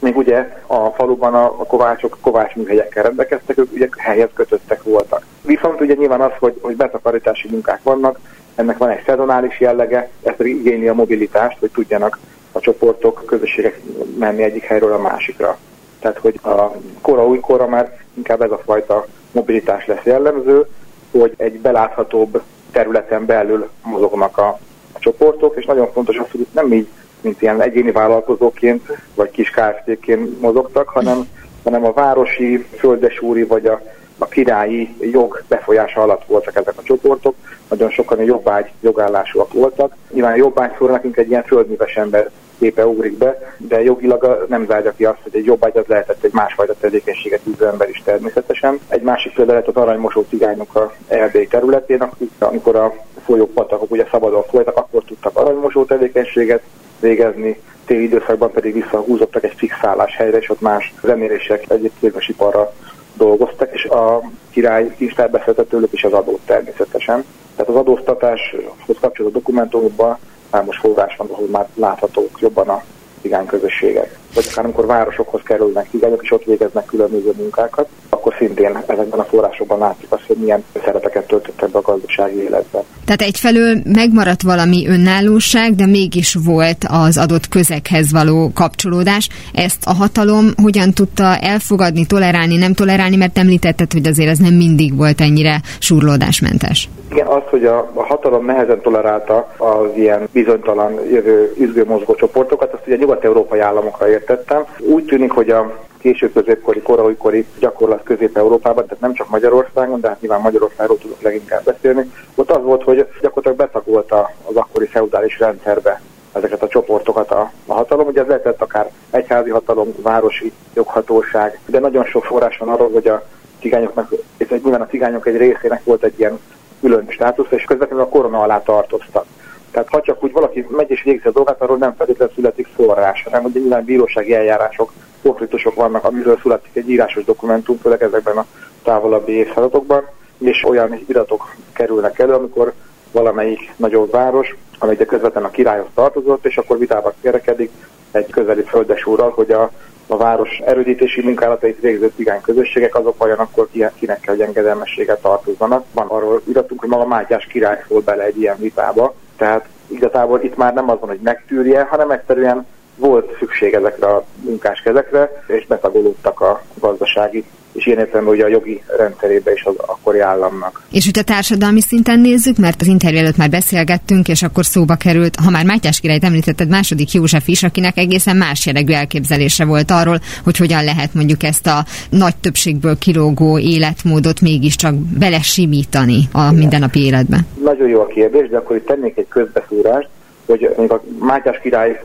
még ugye a faluban a, a kovácsok kovács műhelyekkel rendelkeztek, ők ugye helyhez kötöttek voltak. Viszont ugye nyilván az, hogy, hogy betakarítási munkák vannak, ennek van egy szezonális jellege, ez pedig igényli a mobilitást, hogy tudjanak a csoportok, a közösségek menni egyik helyről a másikra. Tehát, hogy a kora újkora már inkább ez a fajta mobilitás lesz jellemző, hogy egy beláthatóbb területen belül mozognak a csoportok, és nagyon fontos az, hogy itt nem így, mint ilyen egyéni vállalkozóként, vagy kis KFT-ként mozogtak, hanem, hanem a városi, földesúri, vagy a, a királyi jog befolyása alatt voltak ezek a csoportok. Nagyon sokan a jobbágy jogállásúak voltak. Nyilván a jobbágy nekünk egy ilyen földműves ember képe ugrik be, de jogilag nem zárja ki azt, hogy egy jobbágy az lehetett egy másfajta tevékenységet űző ember is természetesen. Egy másik példa lehet az aranymosó cigányok a Erdély területén, amikor a folyók, patakok ugye szabadon folytak, akkor tudtak aranymosó tevékenységet végezni, téli időszakban pedig visszahúzottak egy fixálás helyre, és ott más zenérések egyéb iparra dolgoztak, és a király kincstár beszéltett tőlük is az adót természetesen. Tehát az adóztatáshoz kapcsolódó dokumentumokban számos forrás van, ahol már láthatók jobban a cigány közösségek. Vagy akár amikor városokhoz kerülnek cigányok, és ott végeznek különböző munkákat, akkor szintén ezekben a forrásokban látjuk azt, hogy milyen szerepeket töltöttek be a gazdasági életben. Tehát egyfelől megmaradt valami önállóság, de mégis volt az adott közeghez való kapcsolódás. Ezt a hatalom hogyan tudta elfogadni, tolerálni, nem tolerálni, mert említetted, hogy azért ez nem mindig volt ennyire surlódásmentes. Igen, az, hogy a, a hatalom nehezen tolerálta az ilyen bizonytalan jövő üzgőmozgó csoportokat, azt ugye nyugat-európai államokra értettem. Úgy tűnik, hogy a késő középkori, koraújkori gyakorlat Közép-Európában, tehát nem csak Magyarországon, de hát nyilván Magyarországról tudok leginkább beszélni. Ott az volt, hogy gyakorlatilag betagolta az akkori feudális rendszerbe ezeket a csoportokat a, a hatalom. Ugye ez lehetett akár egyházi hatalom, városi joghatóság, de nagyon sok forrás van arról, hogy a cigányoknak, és nyilván a cigányok egy részének volt egy ilyen külön státusz, és közvetlenül a korona alá tartoztak. Tehát ha csak úgy valaki megy és végzi a dolgát, arról nem feltétlenül születik forrás, hanem ugye nyilván bírósági eljárások, konfliktusok vannak, amiről születik egy írásos dokumentum, főleg ezekben a távolabbi évszázadokban, és olyan iratok kerülnek elő, amikor valamelyik nagyobb város, amely közvetlenül a királyhoz tartozott, és akkor vitába kerekedik egy közeli földesúrral, hogy a a város erődítési munkálatait végző cigány közösségek, azok vajon akkor kinek kell, hogy engedelmességet tartozzanak. Van arról iratunk, hogy maga Mátyás király szól bele egy ilyen vitába, tehát igazából itt már nem az van, hogy megtűrje, hanem egyszerűen volt szükség ezekre a munkás kezekre, és betagolódtak a gazdasági és ilyen értelemben ugye a jogi rendszerébe is az akkori államnak. És hogyha társadalmi szinten nézzük, mert az interjú előtt már beszélgettünk, és akkor szóba került, ha már Mátyás királyt említetted, második József is, akinek egészen más jellegű elképzelése volt arról, hogy hogyan lehet mondjuk ezt a nagy többségből kilógó életmódot mégiscsak belesimítani a Igen. mindennapi életbe. Nagyon jó a kérdés, de akkor itt tennék egy közbeszúrást, hogy a Mátyás király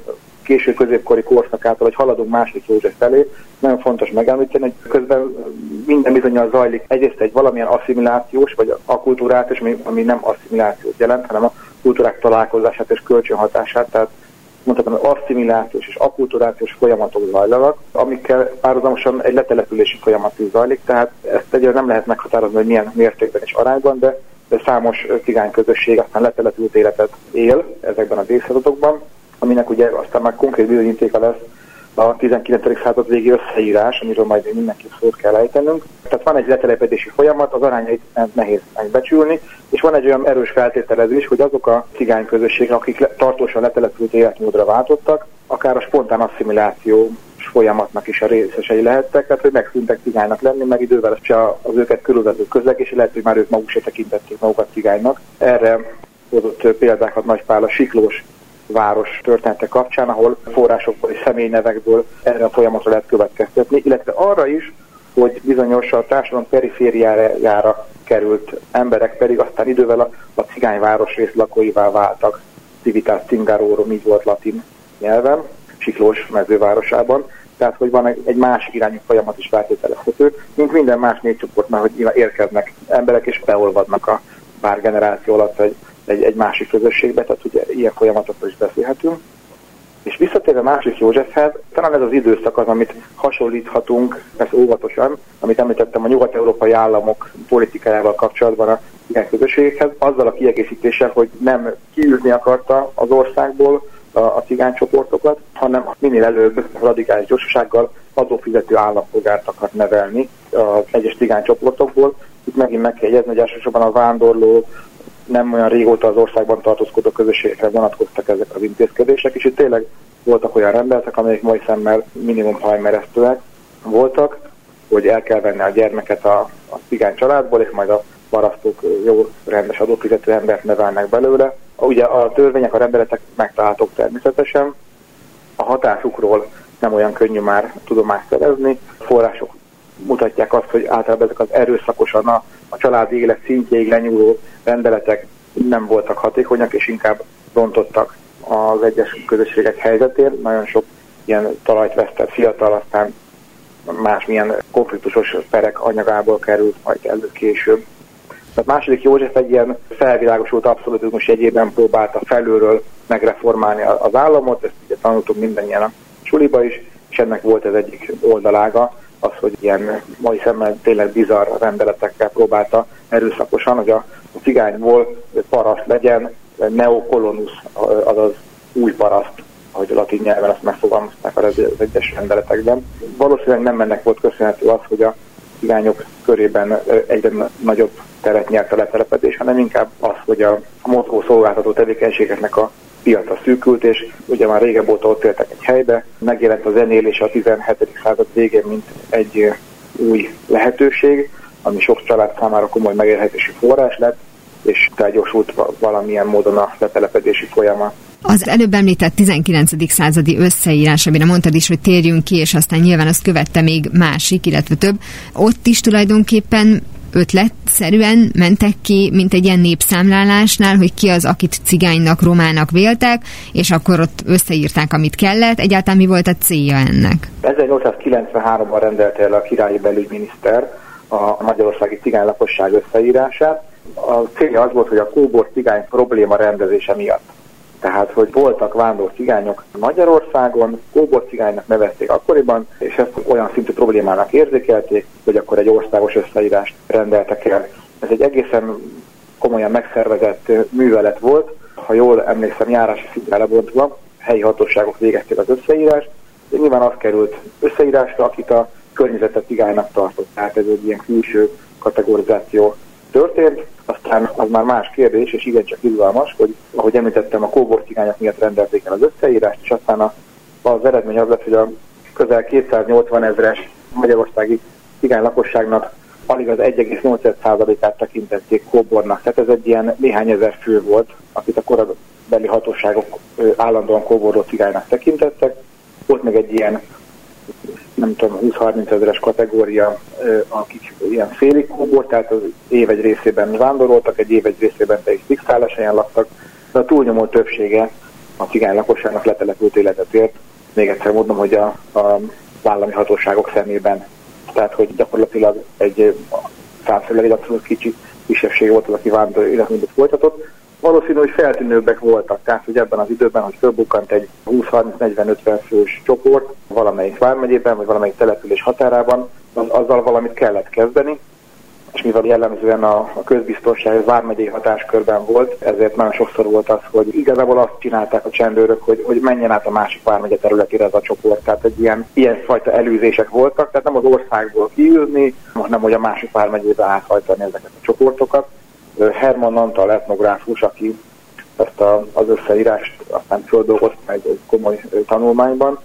késő középkori korszakától, hogy haladunk második József felé, nagyon fontos megemlíteni, hogy közben minden bizonyal zajlik egyrészt egy valamilyen asszimilációs, vagy akultúrált, ami, ami nem asszimilációt jelent, hanem a kultúrák találkozását és kölcsönhatását, tehát mondhatom, hogy asszimilációs és akulturációs folyamatok zajlanak, amikkel párhuzamosan egy letelepülési folyamat is zajlik, tehát ezt egyre nem lehet meghatározni, hogy milyen mértékben és arányban, de, de számos cigány közösség aztán letelepült életet él ezekben az évszázadokban, aminek ugye aztán már konkrét bizonyítéka lesz a 19. század végi összeírás, amiről majd mindenki szót kell ejtenünk. Tehát van egy letelepedési folyamat, az arányait nehéz megbecsülni, és van egy olyan erős feltételezés, hogy azok a cigány közösségek, akik tartósan letelepült életmódra váltottak, akár a spontán asszimiláció folyamatnak is a részesei lehettek, tehát hogy megszűntek cigánynak lenni, meg idővel az őket körülvező közeg, és lehet, hogy már ők maguk se tekintették magukat cigánynak. Erre hozott példákat Nagy Pál a Siklós város története kapcsán, ahol forrásokból és személynevekből erre a folyamatra lehet következtetni, illetve arra is, hogy bizonyos a társadalom perifériájára került emberek pedig aztán idővel a, a cigányváros rész lakóivá váltak. Civitas Cingarorum, így volt latin nyelven, Siklós mezővárosában. Tehát, hogy van egy, másik irányú folyamat is feltételezhető, mint minden más népcsoportnál, hogy érkeznek emberek és beolvadnak a pár generáció alatt egy egy, egy másik közösségbe, tehát ugye ilyen folyamatokról is beszélhetünk. És visszatérve másik Józsefhez, talán ez az időszak az, amit hasonlíthatunk, ez óvatosan, amit említettem a nyugat-európai államok politikájával kapcsolatban a ilyen közösségekhez, azzal a kiegészítéssel, hogy nem kiűzni akarta az országból a, a cigánycsoportokat, hanem minél előbb radikális gyorsasággal adófizető állampolgárt akar nevelni az egyes cigánycsoportokból. Itt megint meg kell jegyezni, hogy elsősorban a vándorló, nem olyan régóta az országban tartózkodó közösségekre vonatkoztak ezek az intézkedések, és itt tényleg voltak olyan rendeletek, amelyek mai szemmel minimum hajmeresztőek voltak, hogy el kell venni a gyermeket a, a cigány családból, és majd a parasztok jó rendes adófizető embert nevelnek belőle. Ugye a törvények, a rendeletek megtalálhatók természetesen, a hatásukról nem olyan könnyű már tudomást szerezni. Források mutatják azt, hogy általában ezek az erőszakosan a, a családi élet szintjéig lenyúló rendeletek nem voltak hatékonyak, és inkább rontottak az egyes közösségek helyzetén. Nagyon sok ilyen talajt vesztett fiatal, aztán másmilyen konfliktusos perek anyagából került majd elő később. Tehát második József egy ilyen felvilágosult abszolutizmus jegyében próbálta felülről megreformálni az államot, ezt ugye tanultunk mindannyian a suliba is, és ennek volt ez egyik oldalága, az, hogy ilyen mai szemmel tényleg bizarr rendeletekkel próbálta erőszakosan, hogy a cigányból paraszt legyen, neokolonus, azaz új paraszt, ahogy a latin nyelven azt megfogalmazták az egyes rendeletekben. Valószínűleg nem ennek volt köszönhető az, hogy a cigányok körében egyre nagyobb teret nyert a letelepedés, hanem inkább az, hogy a mozgó szolgáltató tevékenységeknek a piaca szűkült, és ugye már régebb óta ott éltek egy helybe, megjelent a zenélés a 17. század végén, mint egy új lehetőség, ami sok család számára komoly megélhetési forrás lett, és felgyorsult valamilyen módon a letelepedési folyamat. Az előbb említett 19. századi összeírás, amire mondtad is, hogy térjünk ki, és aztán nyilván azt követte még másik, illetve több. Ott is tulajdonképpen ötletszerűen mentek ki, mint egy ilyen népszámlálásnál, hogy ki az, akit cigánynak, romának véltek, és akkor ott összeírták, amit kellett. Egyáltalán mi volt a célja ennek? 1893-ban rendelte el a királyi belügyminiszter a magyarországi cigány lakosság összeírását. A célja az volt, hogy a kóbor cigány probléma rendezése miatt tehát, hogy voltak vándor cigányok Magyarországon, kóbor cigánynak nevezték akkoriban, és ezt olyan szintű problémának érzékelték, hogy akkor egy országos összeírást rendeltek el. Ez egy egészen komolyan megszervezett művelet volt, ha jól emlékszem, járási szintre lebontva, helyi hatóságok végezték az összeírást, de nyilván az került összeírásra, akit a környezetet cigánynak tartott. Tehát ez egy ilyen külső kategorizáció történt, aztán az már más kérdés, és igencsak izgalmas, hogy ahogy említettem, a kóbor cigányok miatt rendelték el az összeírást, és aztán a, az eredmény az lett, hogy a közel 280 ezres magyarországi cigány lakosságnak alig az 1,8%-át tekintették kóbornak. Tehát ez egy ilyen néhány ezer fő volt, akit a korabeli hatóságok állandóan kóborló cigánynak tekintettek. Volt még egy ilyen nem tudom, 20-30 ezeres kategória, akik ilyen félig kóbor, tehát az év egy részében vándoroltak, egy év egy részében pedig fixáles helyen laktak, de a túlnyomó többsége a cigány lakosságnak letelepült életet ért. Még egyszer mondom, hogy a, a állami hatóságok szemében, tehát hogy gyakorlatilag egy számszerűleg egy abszolút kicsi kisebbség volt az, aki vándor életmódot folytatott valószínű, hogy feltűnőbbek voltak. Tehát, hogy ebben az időben, hogy fölbukkant egy 20-30-40-50 fős csoport valamelyik vármegyében, vagy valamelyik település határában, az, azzal valamit kellett kezdeni, és mivel jellemzően a, a közbiztonság vármegyei hatáskörben volt, ezért nagyon sokszor volt az, hogy igazából azt csinálták a csendőrök, hogy, hogy menjen át a másik vármegye területére ez a csoport. Tehát egy ilyen, ilyen fajta előzések voltak, tehát nem az országból kiűzni, hanem hogy a másik vármegyébe áthajtani ezeket a csoportokat. Herman Antal etnográfus, aki ezt a, az összeírást aztán földolgozta egy komoly tanulmányban.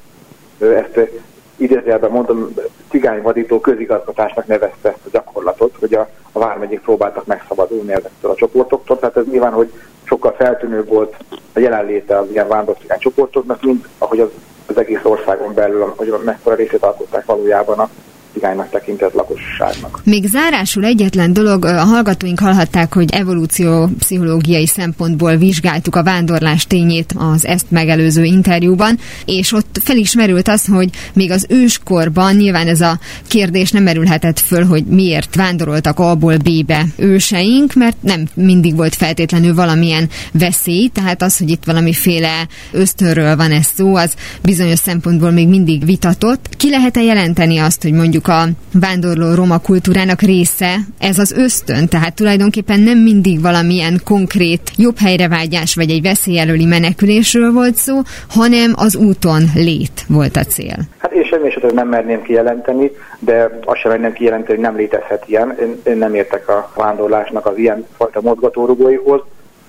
Ezt idézőjelben mondom, cigányvadító közigazgatásnak nevezte ezt a gyakorlatot, hogy a, a vármegyék próbáltak megszabadulni ezektől a csoportoktól. Tehát ez nyilván, hogy sokkal feltűnőbb volt a jelenléte az ilyen vándorcigány csoportoknak, mint ahogy az, az egész országon belül, hogy mekkora részét alkották valójában a cigánynak tekintett lakosságnak. Még zárásul egyetlen dolog, a hallgatóink hallhatták, hogy evolúció pszichológiai szempontból vizsgáltuk a vándorlás tényét az ezt megelőző interjúban, és ott felismerült az, hogy még az őskorban nyilván ez a kérdés nem merülhetett föl, hogy miért vándoroltak A-ból B-be őseink, mert nem mindig volt feltétlenül valamilyen veszély, tehát az, hogy itt valamiféle ösztönről van ez szó, az bizonyos szempontból még mindig vitatott. Ki lehet-e jelenteni azt, hogy mondjuk mondjuk a vándorló roma kultúrának része ez az ösztön, tehát tulajdonképpen nem mindig valamilyen konkrét jobb helyrevágyás vagy egy veszélyelőli menekülésről volt szó, hanem az úton lét volt a cél. Hát én semmi esetben nem merném kijelenteni, de azt sem merném kijelenteni, hogy nem létezhet ilyen. Én, én nem értek a vándorlásnak az ilyen fajta mozgatórugóihoz.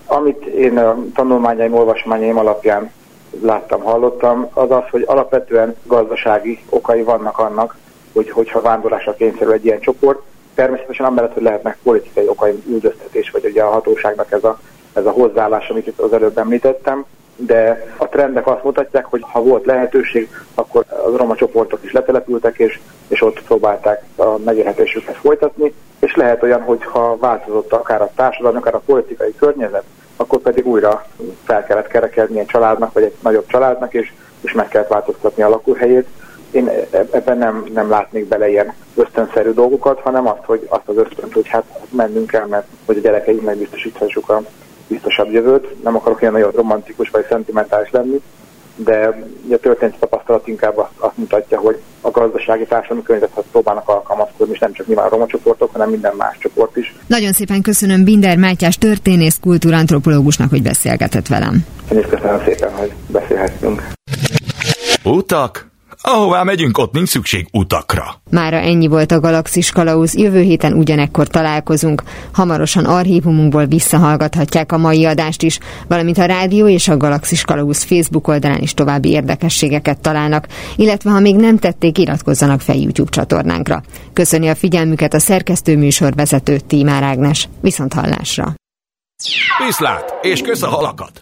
Amit én a tanulmányaim, olvasmányaim alapján láttam, hallottam, az az, hogy alapvetően gazdasági okai vannak annak, hogy, hogyha vándorlásra kényszerül egy ilyen csoport. Természetesen amellett, hogy lehetnek politikai okai üldöztetés, vagy ugye a hatóságnak ez a ez a hozzáállás, amit itt az előbb említettem, de a trendek azt mutatják, hogy ha volt lehetőség, akkor az roma csoportok is letelepültek, és, és ott próbálták a megélhetésüket folytatni, és lehet olyan, hogy ha változott akár a társadalom, akár a politikai környezet, akkor pedig újra fel kellett kerekedni egy családnak, vagy egy nagyobb családnak, és, és meg kellett változtatni a lakóhelyét. Én e-, ebben nem, nem látnék bele ilyen ösztönszerű dolgokat, hanem azt, hogy azt az ösztönt, hogy hát mennünk kell, mert hogy a gyerekeinknek biztosíthassuk a biztosabb jövőt. Nem akarok ilyen nagyon romantikus vagy szentimentális lenni, de a történeti tapasztalat inkább azt, azt mutatja, hogy a gazdasági társadalmi környezethez próbálnak alkalmazkodni, és nem csak nyilván a roma csoportok, hanem minden más csoport is. Nagyon szépen köszönöm Binder Mátyás történész kultúrantropológusnak, hogy beszélgetett velem. Én is köszönöm szépen, hogy beszélhettünk. Utak? Ahová megyünk, ott nincs szükség utakra. Mára ennyi volt a Galaxis Kalauz, jövő héten ugyanekkor találkozunk. Hamarosan archívumunkból visszahallgathatják a mai adást is, valamint a rádió és a Galaxis Kalauz Facebook oldalán is további érdekességeket találnak, illetve ha még nem tették, iratkozzanak fel YouTube csatornánkra. Köszöni a figyelmüket a szerkesztő műsorvezető Tímár Ágnes. Viszont hallásra! Viszlát, és kösz a halakat!